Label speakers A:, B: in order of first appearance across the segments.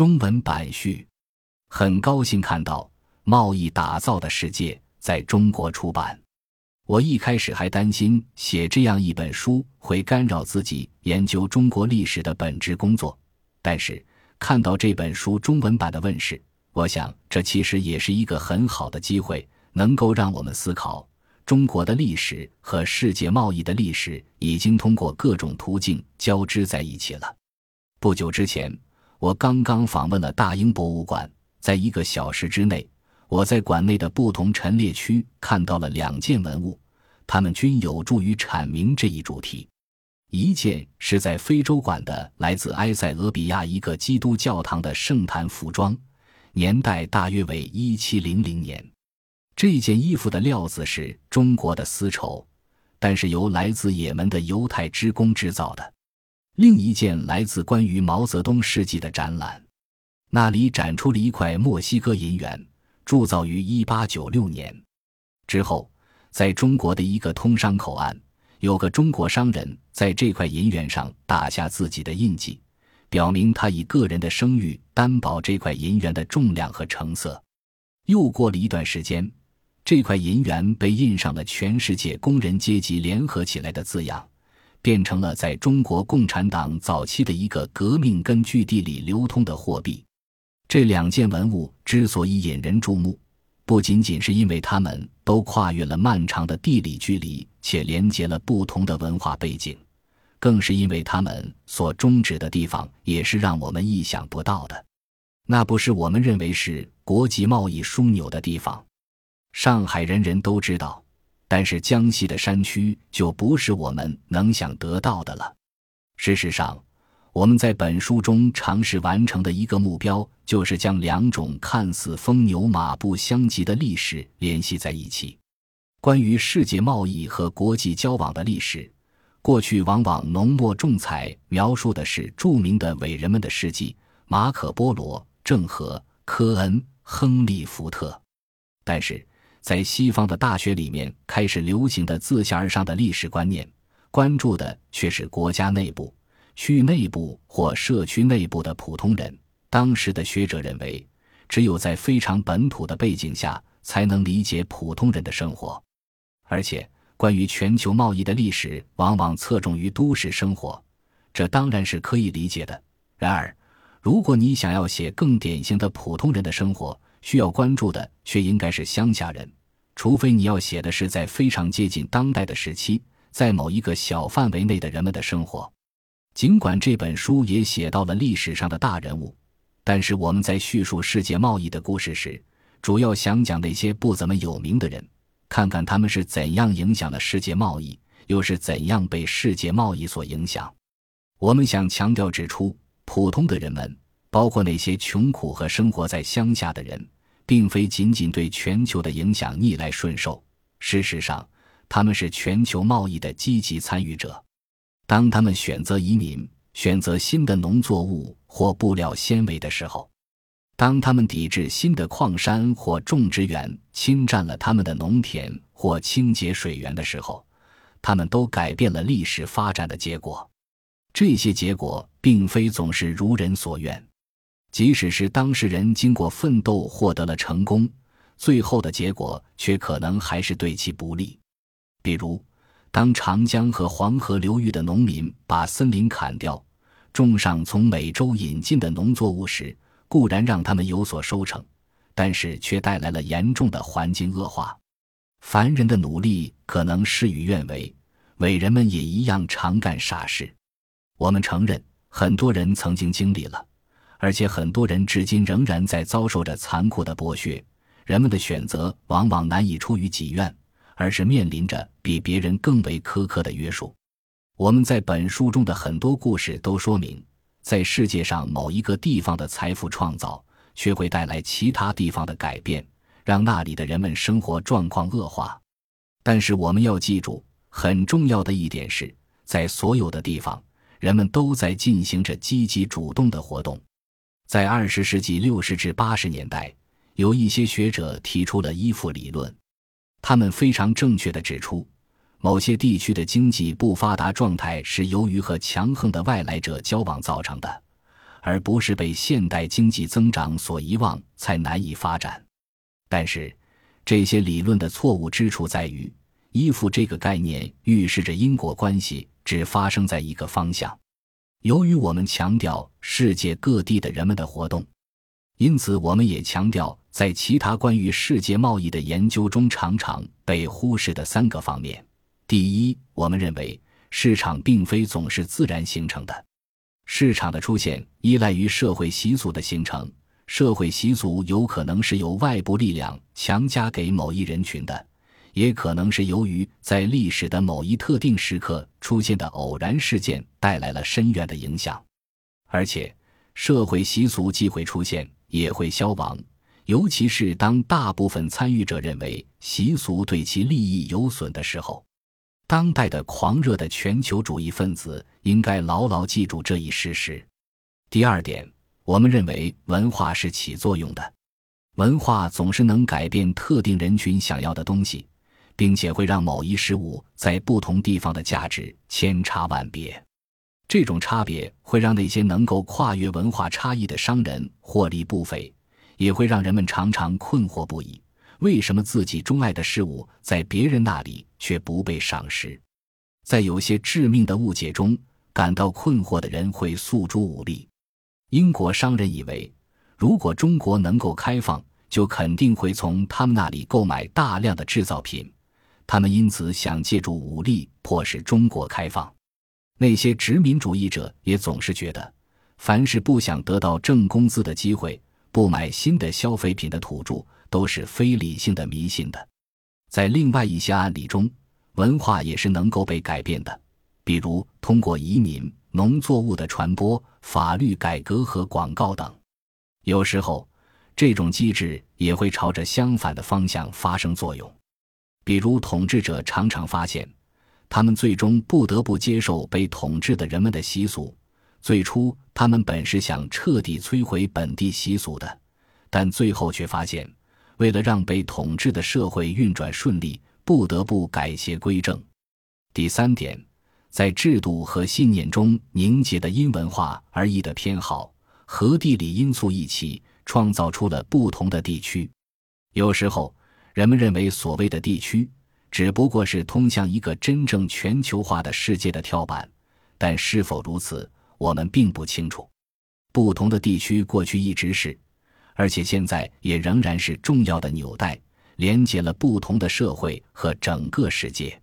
A: 中文版序，很高兴看到《贸易打造的世界》在中国出版。我一开始还担心写这样一本书会干扰自己研究中国历史的本职工作，但是看到这本书中文版的问世，我想这其实也是一个很好的机会，能够让我们思考中国的历史和世界贸易的历史已经通过各种途径交织在一起了。不久之前。我刚刚访问了大英博物馆，在一个小时之内，我在馆内的不同陈列区看到了两件文物，它们均有助于阐明这一主题。一件是在非洲馆的来自埃塞俄比亚一个基督教堂的圣坛服装，年代大约为一七零零年。这件衣服的料子是中国的丝绸，但是由来自也门的犹太织工制造的。另一件来自关于毛泽东事迹的展览，那里展出了一块墨西哥银元，铸造于一八九六年。之后，在中国的一个通商口岸，有个中国商人在这块银元上打下自己的印记，表明他以个人的声誉担保这块银元的重量和成色。又过了一段时间，这块银元被印上了“全世界工人阶级联合起来”的字样。变成了在中国共产党早期的一个革命根据地里流通的货币。这两件文物之所以引人注目，不仅仅是因为它们都跨越了漫长的地理距离，且连接了不同的文化背景，更是因为它们所终止的地方也是让我们意想不到的。那不是我们认为是国际贸易枢纽的地方。上海人人都知道。但是江西的山区就不是我们能想得到的了。事实上，我们在本书中尝试完成的一个目标，就是将两种看似风牛马不相及的历史联系在一起。关于世界贸易和国际交往的历史，过去往往浓墨重彩描述的是著名的伟人们的事迹，马可·波罗、郑和、科恩、亨利·福特。但是，在西方的大学里面开始流行的自下而上的历史观念，关注的却是国家内部、区域内部或社区内部的普通人。当时的学者认为，只有在非常本土的背景下，才能理解普通人的生活。而且，关于全球贸易的历史，往往侧重于都市生活，这当然是可以理解的。然而，如果你想要写更典型的普通人的生活，需要关注的却应该是乡下人，除非你要写的是在非常接近当代的时期，在某一个小范围内的人们的生活。尽管这本书也写到了历史上的大人物，但是我们在叙述世界贸易的故事时，主要想讲那些不怎么有名的人，看看他们是怎样影响了世界贸易，又是怎样被世界贸易所影响。我们想强调指出，普通的人们。包括那些穷苦和生活在乡下的人，并非仅仅对全球的影响逆来顺受。事实上，他们是全球贸易的积极参与者。当他们选择移民、选择新的农作物或布料纤维的时候，当他们抵制新的矿山或种植园侵占了他们的农田或清洁水源的时候，他们都改变了历史发展的结果。这些结果并非总是如人所愿。即使是当事人经过奋斗获得了成功，最后的结果却可能还是对其不利。比如，当长江和黄河流域的农民把森林砍掉，种上从美洲引进的农作物时，固然让他们有所收成，但是却带来了严重的环境恶化。凡人的努力可能事与愿违，伟人们也一样常干傻事。我们承认，很多人曾经经历了。而且很多人至今仍然在遭受着残酷的剥削，人们的选择往往难以出于己愿，而是面临着比别人更为苛刻的约束。我们在本书中的很多故事都说明，在世界上某一个地方的财富创造，却会带来其他地方的改变，让那里的人们生活状况恶化。但是我们要记住，很重要的一点是，在所有的地方，人们都在进行着积极主动的活动。在二十世纪六十至八十年代，有一些学者提出了依附理论，他们非常正确地指出，某些地区的经济不发达状态是由于和强横的外来者交往造成的，而不是被现代经济增长所遗忘，才难以发展。但是，这些理论的错误之处在于，依附这个概念预示着因果关系只发生在一个方向。由于我们强调世界各地的人们的活动，因此我们也强调在其他关于世界贸易的研究中常常被忽视的三个方面。第一，我们认为市场并非总是自然形成的。市场的出现依赖于社会习俗的形成，社会习俗有可能是由外部力量强加给某一人群的，也可能是由于在历史的某一特定时刻出现的偶然事件带来了深远的影响。而且，社会习俗既会出现，也会消亡，尤其是当大部分参与者认为习俗对其利益有损的时候。当代的狂热的全球主义分子应该牢牢记住这一事实。第二点，我们认为文化是起作用的，文化总是能改变特定人群想要的东西，并且会让某一事物在不同地方的价值千差万别。这种差别会让那些能够跨越文化差异的商人获利不菲，也会让人们常常困惑不已。为什么自己钟爱的事物在别人那里却不被赏识？在有些致命的误解中，感到困惑的人会诉诸武力。英国商人以为，如果中国能够开放，就肯定会从他们那里购买大量的制造品。他们因此想借助武力迫使中国开放。那些殖民主义者也总是觉得，凡是不想得到挣工资的机会、不买新的消费品的土著。都是非理性的迷信的，在另外一些案例中，文化也是能够被改变的，比如通过移民、农作物的传播、法律改革和广告等。有时候，这种机制也会朝着相反的方向发生作用，比如统治者常常发现，他们最终不得不接受被统治的人们的习俗。最初，他们本是想彻底摧毁本地习俗的，但最后却发现。为了让被统治的社会运转顺利，不得不改邪归正。第三点，在制度和信念中凝结的因文化而异的偏好和地理因素一起，创造出了不同的地区。有时候，人们认为所谓的地区只不过是通向一个真正全球化的世界的跳板，但是否如此，我们并不清楚。不同的地区过去一直是。而且现在也仍然是重要的纽带，连接了不同的社会和整个世界。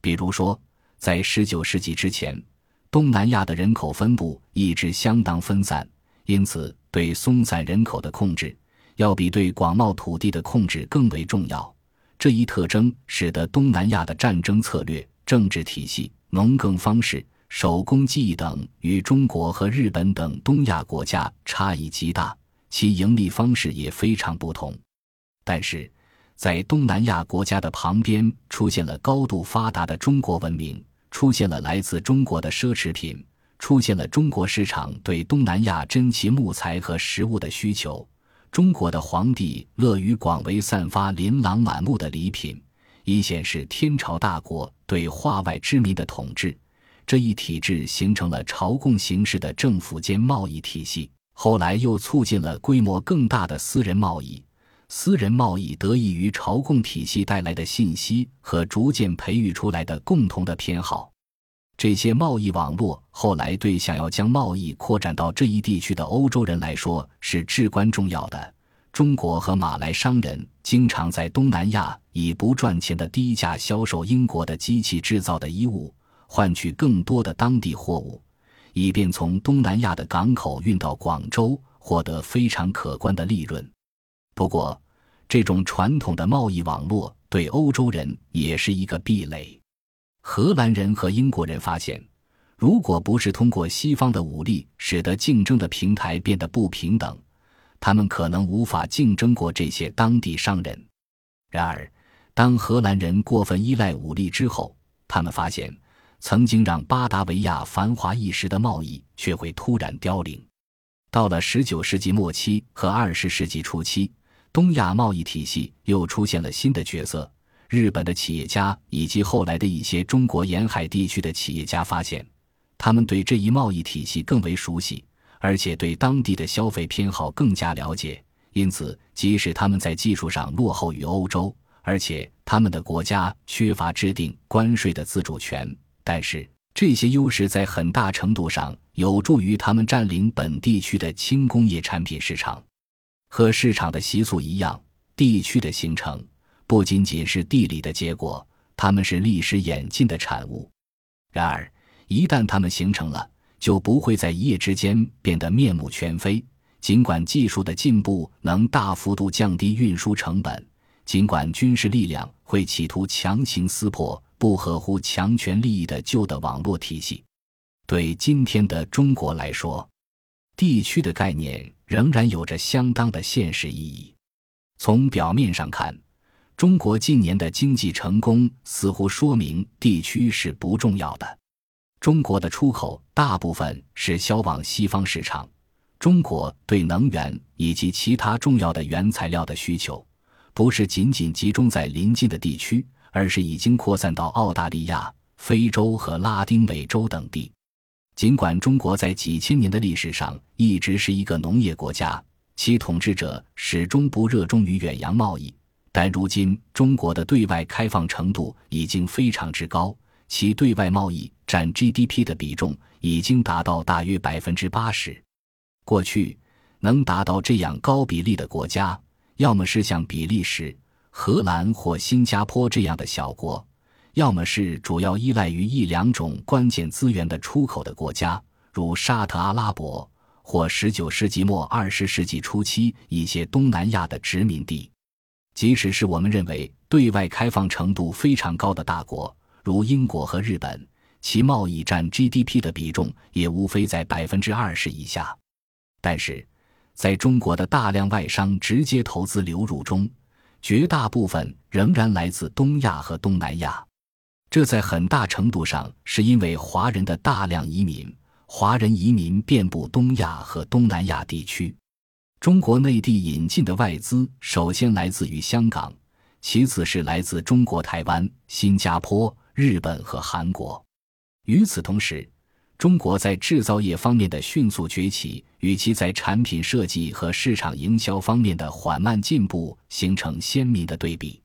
A: 比如说，在19世纪之前，东南亚的人口分布一直相当分散，因此对松散人口的控制要比对广袤土地的控制更为重要。这一特征使得东南亚的战争策略、政治体系、农耕方式、手工技艺等与中国和日本等东亚国家差异极大。其盈利方式也非常不同，但是，在东南亚国家的旁边出现了高度发达的中国文明，出现了来自中国的奢侈品，出现了中国市场对东南亚珍奇木材和食物的需求，中国的皇帝乐于广为散发琳琅满目的礼品，以显示天朝大国对化外之民的统治。这一体制形成了朝贡形式的政府间贸易体系。后来又促进了规模更大的私人贸易，私人贸易得益于朝贡体系带来的信息和逐渐培育出来的共同的偏好。这些贸易网络后来对想要将贸易扩展到这一地区的欧洲人来说是至关重要的。中国和马来商人经常在东南亚以不赚钱的低价销售英国的机器制造的衣物，换取更多的当地货物。以便从东南亚的港口运到广州，获得非常可观的利润。不过，这种传统的贸易网络对欧洲人也是一个壁垒。荷兰人和英国人发现，如果不是通过西方的武力使得竞争的平台变得不平等，他们可能无法竞争过这些当地商人。然而，当荷兰人过分依赖武力之后，他们发现。曾经让巴达维亚繁华一时的贸易，却会突然凋零。到了十九世纪末期和二十世纪初期，东亚贸易体系又出现了新的角色。日本的企业家以及后来的一些中国沿海地区的企业家发现，他们对这一贸易体系更为熟悉，而且对当地的消费偏好更加了解。因此，即使他们在技术上落后于欧洲，而且他们的国家缺乏制定关税的自主权，但是这些优势在很大程度上有助于他们占领本地区的轻工业产品市场。和市场的习俗一样，地区的形成不仅仅是地理的结果，它们是历史演进的产物。然而，一旦它们形成了，就不会在一夜之间变得面目全非。尽管技术的进步能大幅度降低运输成本，尽管军事力量会企图强行撕破不合乎强权利益的旧的网络体系，对今天的中国来说，地区的概念仍然有着相当的现实意义。从表面上看，中国近年的经济成功似乎说明地区是不重要的。中国的出口大部分是销往西方市场。中国对能源以及其他重要的原材料的需求，不是仅仅集中在邻近的地区，而是已经扩散到澳大利亚、非洲和拉丁美洲等地。尽管中国在几千年的历史上一直是一个农业国家，其统治者始终不热衷于远洋贸易，但如今中国的对外开放程度已经非常之高，其对外贸易占 GDP 的比重已经达到大约百分之八十。过去能达到这样高比例的国家，要么是像比利时、荷兰或新加坡这样的小国，要么是主要依赖于一两种关键资源的出口的国家，如沙特阿拉伯或19世纪末20世纪初期一些东南亚的殖民地。即使是我们认为对外开放程度非常高的大国，如英国和日本，其贸易占 GDP 的比重也无非在百分之二十以下。但是，在中国的大量外商直接投资流入中，绝大部分仍然来自东亚和东南亚。这在很大程度上是因为华人的大量移民。华人移民遍布东亚和东南亚地区。中国内地引进的外资首先来自于香港，其次是来自中国台湾、新加坡、日本和韩国。与此同时，中国在制造业方面的迅速崛起，与其在产品设计和市场营销方面的缓慢进步形成鲜明的对比。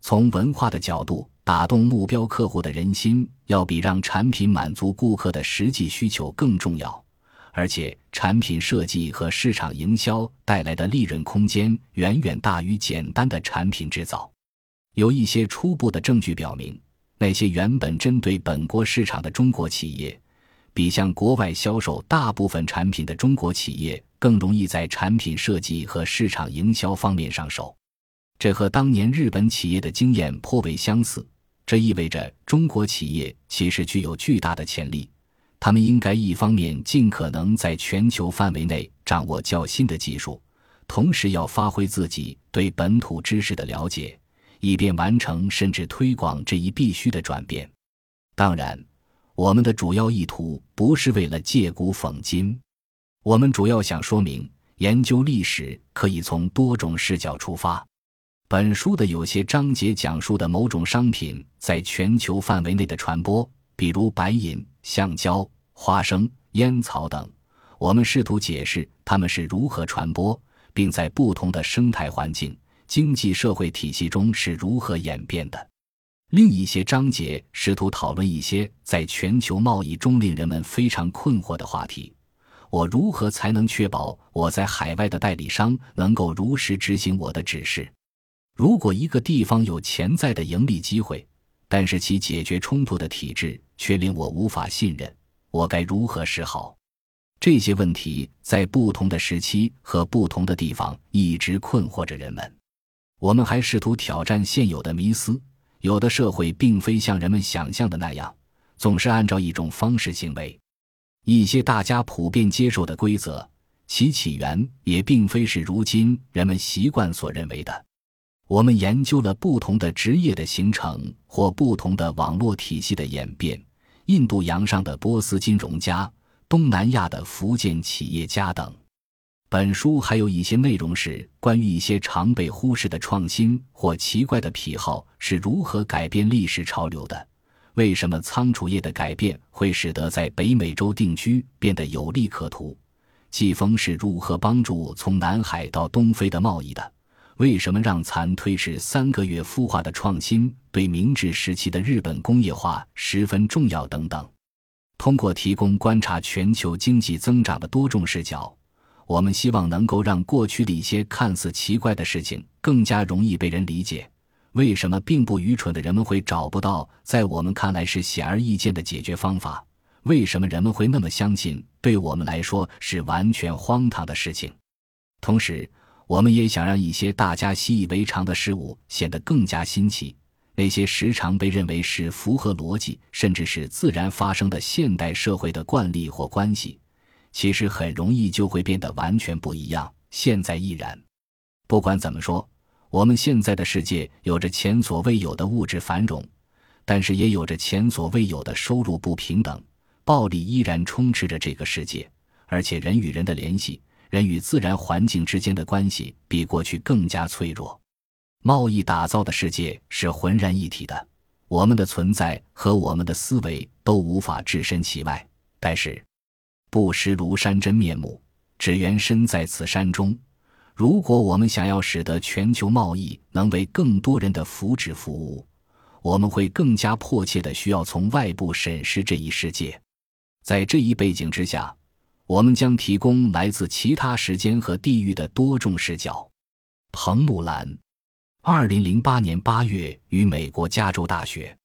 A: 从文化的角度，打动目标客户的人心，要比让产品满足顾客的实际需求更重要。而且，产品设计和市场营销带来的利润空间远远大于简单的产品制造。有一些初步的证据表明，那些原本针对本国市场的中国企业。比向国外销售大部分产品的中国企业更容易在产品设计和市场营销方面上手，这和当年日本企业的经验颇为相似。这意味着中国企业其实具有巨大的潜力，他们应该一方面尽可能在全球范围内掌握较新的技术，同时要发挥自己对本土知识的了解，以便完成甚至推广这一必须的转变。当然。我们的主要意图不是为了借古讽今，我们主要想说明，研究历史可以从多种视角出发。本书的有些章节讲述的某种商品在全球范围内的传播，比如白银、橡胶、花生、烟草等，我们试图解释它们是如何传播，并在不同的生态环境、经济社会体系中是如何演变的。另一些章节试图讨论一些在全球贸易中令人们非常困惑的话题：我如何才能确保我在海外的代理商能够如实执行我的指示？如果一个地方有潜在的盈利机会，但是其解决冲突的体制却令我无法信任，我该如何是好？这些问题在不同的时期和不同的地方一直困惑着人们。我们还试图挑战现有的迷思。有的社会并非像人们想象的那样，总是按照一种方式行为。一些大家普遍接受的规则，其起源也并非是如今人们习惯所认为的。我们研究了不同的职业的形成或不同的网络体系的演变，印度洋上的波斯金融家、东南亚的福建企业家等。本书还有一些内容是关于一些常被忽视的创新或奇怪的癖好是如何改变历史潮流的。为什么仓储业的改变会使得在北美洲定居变得有利可图？季风是如何帮助从南海到东非的贸易的？为什么让蚕推迟三个月孵化的创新对明治时期的日本工业化十分重要？等等。通过提供观察全球经济增长的多种视角，我们希望能够让过去的一些看似奇怪的事情更加容易被人理解。为什么并不愚蠢的人们会找不到在我们看来是显而易见的解决方法？为什么人们会那么相信对我们来说是完全荒唐的事情？同时，我们也想让一些大家习以为常的事物显得更加新奇。那些时常被认为是符合逻辑，甚至是自然发生的现代社会的惯例或关系，其实很容易就会变得完全不一样。现在亦然。不管怎么说。我们现在的世界有着前所未有的物质繁荣，但是也有着前所未有的收入不平等，暴力依然充斥着这个世界，而且人与人的联系、人与自然环境之间的关系比过去更加脆弱。贸易打造的世界是浑然一体的，我们的存在和我们的思维都无法置身其外。但是，不识庐山真面目，只缘身在此山中。如果我们想要使得全球贸易能为更多人的福祉服务，我们会更加迫切的需要从外部审视这一世界。在这一背景之下，我们将提供来自其他时间和地域的多种视角。彭木兰，二零零八年八月于美国加州大学。